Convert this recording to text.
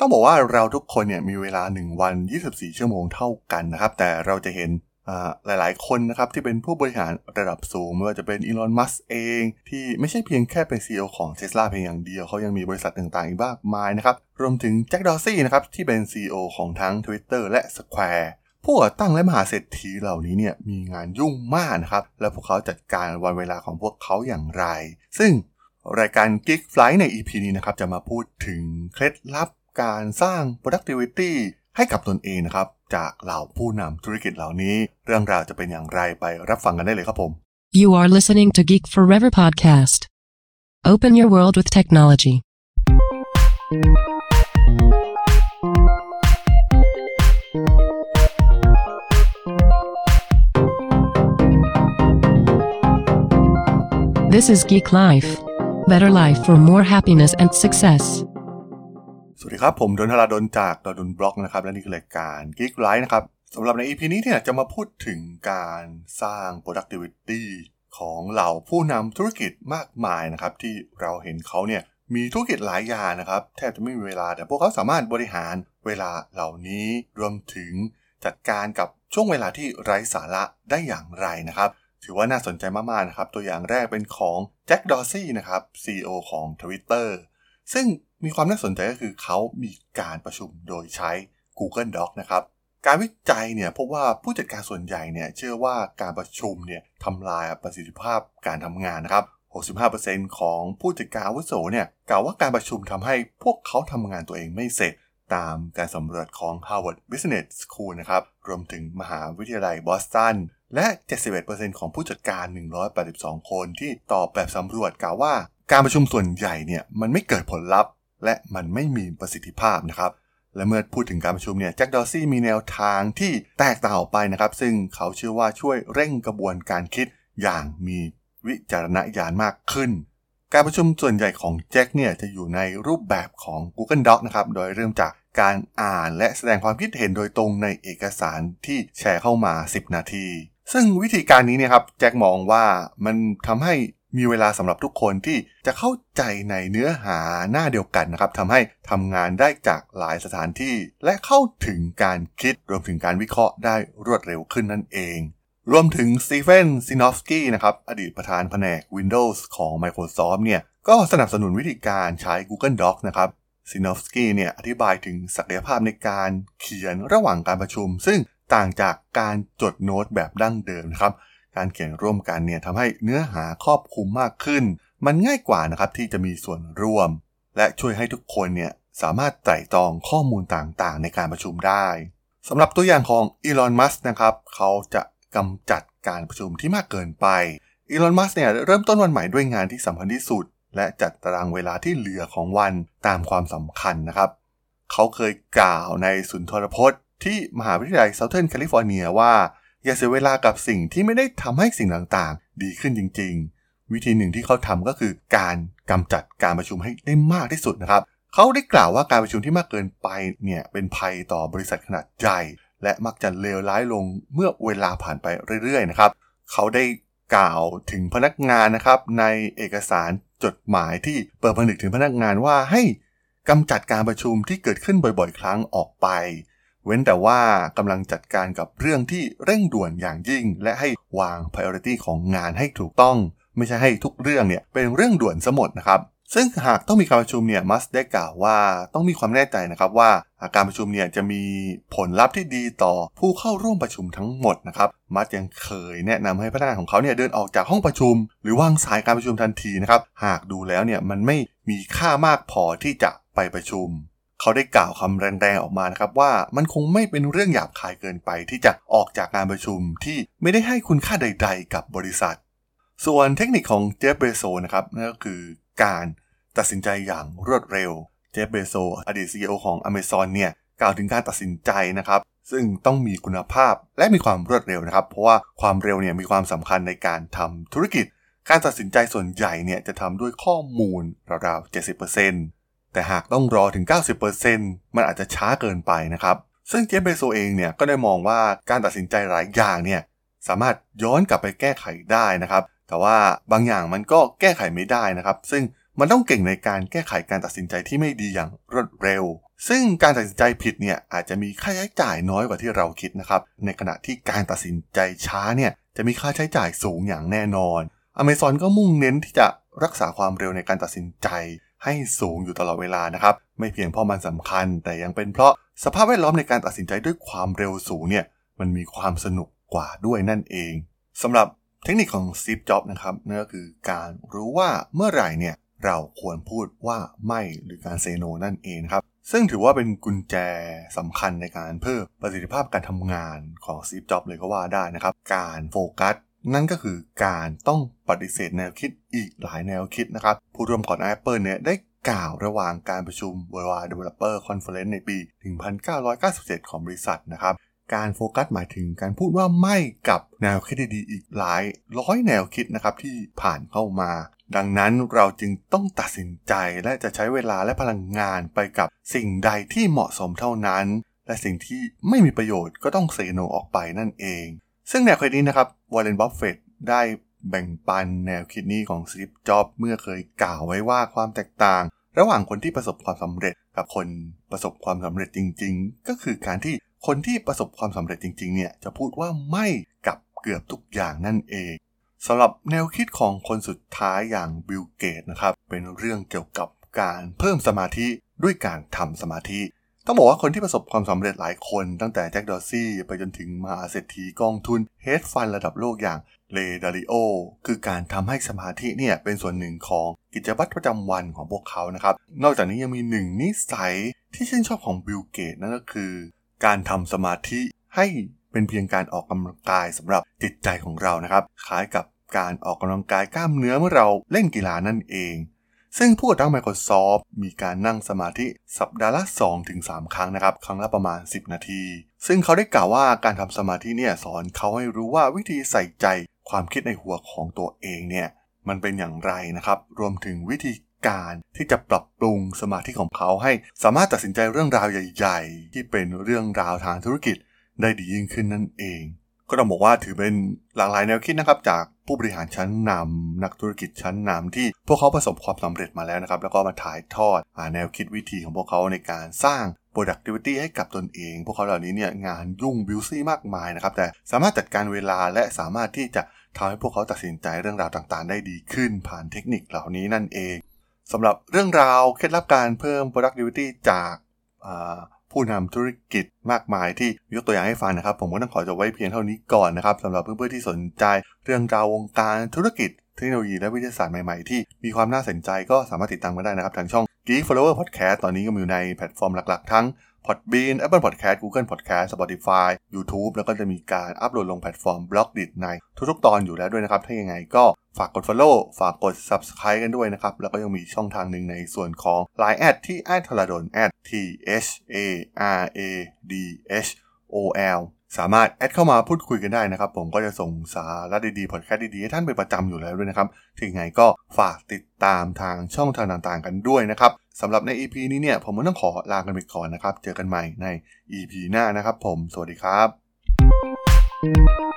ต้องบอกว่าเราทุกคนเนี่ยมีเวลา 1 วัน 24 ชั่วโมงเท่ากันนะครับ แต่เราจะเห็นหลายๆ คนนะครับที่เป็นผู้บริหารระดับสูง ไม่ว่าจะเป็นอีลอนมัสเอง ที่ไม่ใช่เพียงแค่เป็น CEO ของเท s l a เพียงอย่างเดียว เขายังมีบริษัทต่างๆ อีกมากมายนะครับ รวมถึงแจ็คดอซี่นะครับ ที่เป็น CEO ของทั้ง Twitter และ Square ผู้ก่อตั้งและมหาเศรษฐีเหล่านี้เนี่ยมีงานยุ่งมากนะครับ และพวกเขาจัดการวันเวลาของพวกเขาอย่างไร ซึ่งรายการ Geek Flight ใน EP นี้นะครับจะมาพูดถึงเคล็ดลับ การสร้าง productivity ให้กับตนเองนะครับ จากเหล่าผู้นำธุรกิจเหล่านี้ เรื่องราวจะเป็นอย่างไรไปรับฟังกันได้เลยครับผม You are listening to Geek Forever podcast. Open your world with technology. This is Geek Life. Better life for more happiness and success. สวัสดีครับ ผมดนทราดนจากดนบล็อกนะครับ และนี่คือรายการ Geek Life นะครับสำหรับใน EP นี้เนี่ยจะมาพูดถึงการสร้าง productivity ของเหล่าผู้นำธุรกิจมากมายนะครับ ที่เราเห็นเขาเนี่ยมีธุรกิจหลายอย่างนะครับ แทบจะไม่มีเวลาแต่พวกเขาสามารถบริหารเวลาเหล่านี้รวมถึงจัดการกับช่วงเวลาที่ไร้สาระได้อย่างไรนะครับ ถือว่าน่าสนใจมากๆนะครับ ตัวอย่างแรกเป็นของแจ็คดอซี่นะครับ CEO ของ Twitter ซึ่ง มีความน่าสนใจก็คือเขามีการประชุมโดยใช้ Google Doc นะครับ การวิจัยเนี่ยพบว่าผู้จัดการส่วนใหญ่เนี่ยเชื่อว่าการประชุมเนี่ยทำลายประสิทธิภาพการทำงานนะครับ 65%ของผู้จัดการอาวุโสเนี่ยกล่าวว่าการประชุมทำให้พวกเขาทำงานตัวเองไม่เสร็จตามการสำรวจของ Harvard Business School นะครับ รวมถึงมหาวิทยาลัยบอสตัน และ 71%ของผู้จัดการ 182 คนที่ตอบแบบสำรวจกล่าวว่า การประชุมส่วนใหญ่เนี่ยมันไม่เกิดผลลัพธ์ และมันไม่มีประสิทธิภาพนะครับ และเมื่อพูดถึงการประชุมเนี่ยแจ็คดอซี่มีแนวทางที่แตกต่างออกไปนะครับ ซึ่งเขาเชื่อว่าช่วยเร่งกระบวนการคิดอย่างมีวิจารณญาณมากขึ้น การประชุมส่วนใหญ่ของแจ็คเนี่ยจะอยู่ในรูปแบบของ Google Doc นะครับ โดยเริ่มจากการอ่านและแสดงความคิดเห็นโดยตรงในเอกสารที่แชร์เข้ามา 10 นาที ซึ่งวิธีการนี้เนี่ยครับแจ็คมองว่ามันทำให้ มีเวลาสำหรับทุกคนที่จะเข้าใจในเนื้อหาหน้าเดียวกันนะครับทำให้ทำงานได้จากหลายสถานที่ และเข้าถึงการคิดรวมถึงการวิเคราะห์ได้รวดเร็วขึ้นนั่นเอง รวมถึงสตีเฟนซินอฟสกี้นะครับอดีตประธานแผนก Windows ของ Microsoft เนี่ยก็สนับสนุนวิธีการใช้ Google Docs นะครับซินอฟสกี้เนี่ยอธิบายถึงศักยภาพในการเขียนระหว่างการประชุม ซึ่งต่างจากการจดโน้ตแบบดั้งเดิมนะครับ การเขียนร่วมกันเนี่ยทำให้เนื้อหาครอบคลุมมากขึ้น มันง่ายกว่านะครับที่จะมีส่วนร่วม และช่วยให้ทุกคนเนี่ยสามารถไต่ตองข้อมูลต่างๆ ในการประชุมได้สำหรับตัวอย่างของอีลอน มัสนะครับ เขาจะกำจัดการประชุมที่มากเกินไป อีลอน มัสเนี่ยเริ่มต้นวันใหม่ด้วยงานที่สำคัญที่สุด และจัดตารางเวลาที่เหลือของวันตามความสำคัญนะครับ เขาเคยกล่าวในสุนทรพจน์ ที่มหาวิทยาลัยเซาเทิร์นแคลิฟอร์เนียว่า อย่าเสียเวลากับสิ่งที่ไม่ได้ทำให้สิ่งต่างๆ ดีขึ้นจริง ๆ วิธีหนึ่งที่เขาทำก็คือการกำจัดการประชุมให้ได้มากที่สุดนะครับ เขาได้กล่าวว่าการประชุมที่มากเกินไปเนี่ยเป็นภัยต่อบริษัทขนาดใหญ่และมักจะเลวร้ายลงเมื่อเวลาผ่านไปเรื่อยๆนะครับ เขาได้กล่าวถึงพนักงานนะครับในเอกสารจดหมายที่เปิดผนึกถึงพนักงานว่าให้กำจัดการประชุมที่เกิดขึ้นบ่อยๆ ครั้งออกไป เว้นแต่ว่ากำลังจัดการกับเรื่องที่เร่งด่วนอย่างยิ่ง และให้วาง priority ของงานให้ถูกต้อง ไม่ใช่ให้ทุกเรื่องเนี่ยเป็นเรื่องด่วนซะหมดนะครับซึ่งหากต้องมีการประชุมเนี่ยมัสได้กล่าวว่าต้องมีความแน่ใจนะครับว่าการประชุมเนี่ยจะมีผลลัพธ์ที่ดีต่อผู้เข้าร่วมประชุมทั้งหมดนะครับมัสยังเคยแนะนำให้พนักงานของเขาเนี่ยเดินออกจากห้องประชุม หรือวางสายการประชุมทันทีนะครับหากดูแล้วเนี่ยมันไม่มีค่ามากพอที่จะไปประชุม เขาได้กล่าวคำแรงๆออกมานะครับว่ามันคงไม่เป็นเรื่องหยาบคายเกินไป ที่จะออกจากการประชุมที่ไม่ได้ให้คุณค่าใด ๆ กับบริษัท ส่วนเทคนิคของเจฟเบโซนะครับนั่นก็คือการตัดสินใจอย่างรวดเร็ว เจฟเบโซอดีต CEO ของ Amazon เนี่ยกล่าวถึงการตัดสินใจนะครับซึ่งต้องมีคุณภาพและมีความรวดเร็วนะครับ เพราะว่าความเร็วเนี่ยมีความสำคัญในการทำธุรกิจ การตัดสินใจส่วนใหญ่เนี่ยจะทำด้วยข้อมูลราวๆ 70% แต่หากต้องรอถึง 90%มันอาจจะช้าเกินไปนะครับ ซึ่งเจฟเบโซเองเนี่ยก็ได้มองว่าการตัดสินใจหลายอย่างเนี่ยสามารถย้อนกลับไปแก้ไขได้นะครับ แต่ว่าบางอย่างมันก็แก้ไขไม่ได้นะครับ ซึ่งมันต้องเก่งในการแก้ไขการตัดสินใจที่ไม่ดีอย่างรวดเร็ว ซึ่งการตัดสินใจผิดเนี่ยอาจจะมีค่าใช้จ่ายน้อยกว่าที่เราคิดนะครับ ในขณะที่การตัดสินใจช้าเนี่ยจะมีค่าใช้จ่ายสูงอย่างแน่นอน Amazon ก็มุ่งเน้นที่จะรักษาความเร็วในการตัดสินใจ ให้สูงอยู่ตลอดเวลานะครับ ไม่เพียงเพราะมันสำคัญ แต่ยังเป็นเพราะสภาพแวดล้อมในการตัดสินใจด้วยความเร็วสูงเนี่ยมันมีความสนุกกว่าด้วยนั่นเองสำหรับเทคนิคของซีฟจ็อบนะครับนั่นก็คือการรู้ว่าเมื่อไหร่เนี่ยเราควรพูดว่าไม่หรือการเซโนนั่นเองครับ ซึ่งถือว่าเป็นกุญแจสำคัญในการเพิ่มประสิทธิภาพการทำงานของซีฟจ็อบเลยก็ว่าได้นะครับ การโฟกัส นั่นก็คือการต้องปฏิเสธแนวคิดอีกหลายแนวคิดนะครับ ผู้ร่วมก่อน Apple เนี่ยได้กล่าวระหว่างการประชุม Worldwide Developer Conference ในปี 1997 ของบริษัทนะครับ การโฟกัสหมายถึงการพูดว่าไม่กับแนวคิดดีๆอีกหลายร้อยแนวคิดนะครับที่ผ่านเข้ามา ดังนั้นเราจึงต้องตัดสินใจและจะใช้เวลาและพลังงานไปกับสิ่งใดที่เหมาะสมเท่านั้น และสิ่งที่ไม่มีประโยชน์ก็ต้อง Say No ออกไปนั่นเอง ซึ่งแนวคิดนี้นะครับ Warren Buffett ได้แบ่งปันแนวคิดนี้ของ Steve Jobs เมื่อเคยกล่าวไว้ว่าความแตกต่าง ระหว่างคนที่ประสบความสำเร็จกับคนประสบความสำเร็จจริง ๆ ก็คือการที่คนที่ประสบความสำเร็จจริง ๆ เนี่ยจะพูดว่าไม่กับเกือบทุกอย่างนั่นเองสำหรับแนวคิดของคนสุดท้ายอย่าง Bill Gates นะครับเป็นเรื่องเกี่ยวกับการเพิ่มสมาธิด้วยการทำสมาธิ ต้องบอกว่าคนที่ประสบความสำเร็จหลายคนตั้งแต่ Jack Dorsey ไปจนถึงมหาเศรษฐีกองทุน Hedge Fund ระดับโลกอย่าง Ray Dalioคือการทำให้สมาธิเนี่ยเป็นส่วนหนึ่งของกิจวัตรประจำวันของพวกเขานะครับ นอกจากนี้ยังมีหนึ่งนิสัยที่ชื่นชอบของบิลเกตนั่นก็คือ การทำสมาธิให้เป็นเพียงการออกกำลังกายสำหรับจิตใจของเรานะครับคล้ายกับการออกกำลังกายกล้ามเนื้อเมื่อเราเล่นกีฬานั่นเอง ซึ่งผู้ก่อตั้ง Microsoft มีการนั่งสมาธิสัปดาห์ละ 2-3 ครั้งนะครับ ครั้งละประมาณ 10 นาที ซึ่งเขาได้กล่าวว่าการทำสมาธิเนี่ยสอนเขาให้รู้ว่าวิธีใส่ใจความคิดในหัวของตัวเองเนี่ยมันเป็นอย่างไรนะครับ รวมถึงวิธีการที่จะปรับปรุงสมาธิของเขาให้สามารถตัดสินใจเรื่องราวใหญ่ ๆ ที่เป็นเรื่องราวทางธุรกิจได้ดียิ่งขึ้นนั่นเอง ก็ต้องบอกว่าถือเป็นหลากหลายแนวคิดนะครับจากผู้บริหารชั้นนำนักธุรกิจชั้นนำที่พวกเขาประสบความสำเร็จมาแล้วนะครับ แล้วก็มาถ่ายทอดแนวคิดวิธีของพวกเขาในการสร้าง productivity ให้กับตนเอง พวกเขาเหล่านี้เนี่ยงานยุ่งบิวซี่มากมายนะครับ แต่สามารถจัดการเวลาและสามารถที่จะทำให้พวกเขาตัดสินใจเรื่องราวต่างๆ ได้ดีขึ้น ผ่านเทคนิคเหล่านี้นั่นเองสำหรับเรื่องราวเคล็ดลับการเพิ่ม productivity จาก ผู้นำธุรกิจมากมายที่ยกตัวอย่างให้ฟังนะครับ ผมก็ต้องขอจบไว้เพียงเท่านี้ก่อนนะครับสำหรับเพื่อนๆที่สนใจ เรื่องราววงการธุรกิจเทคโนโลยีและวิทยาศาสตร์ใหม่ๆ ที่มีความน่าสนใจก็สามารถติดตามกันได้นะครับ ทางช่อง Geek Forever Podcast ตอนนี้ก็มีอยู่ในแพลตฟอร์มหลักๆ ทั้ง Podbean Apple Podcast Google Podcast Spotify YouTube แล้วก็จะมีการอัปโหลดลงแพลตฟอร์ม Blockdit ในทุกๆ ตอนอยู่แล้วด้วยนะครับ ถ้ายังไงก็ ฝากกด Follow ฝากกด Subscribe กันด้วยนะครับ แล้วก็ยังมีช่องทางหนึ่งในส่วนของ Line แอดที่แอดทรดนแอด T H A R A D H O L สามารถแอดเข้ามาพูดคุยกันได้นะครับ ผมก็จะส่งสาระดีๆ พอดแคสต์ดีๆ ให้ท่านเป็นประจำอยู่แล้วด้วยนะครับถึงไงก็ฝากติดตามทางช่องทางต่างๆ กันด้วยนะครับสำหรับใน EP นี้เนี่ย ผมก็ต้องขอลากันไปก่อนนะครับ เจอกันใหม่ใน EP หน้านะครับ ผม สวัสดีครับ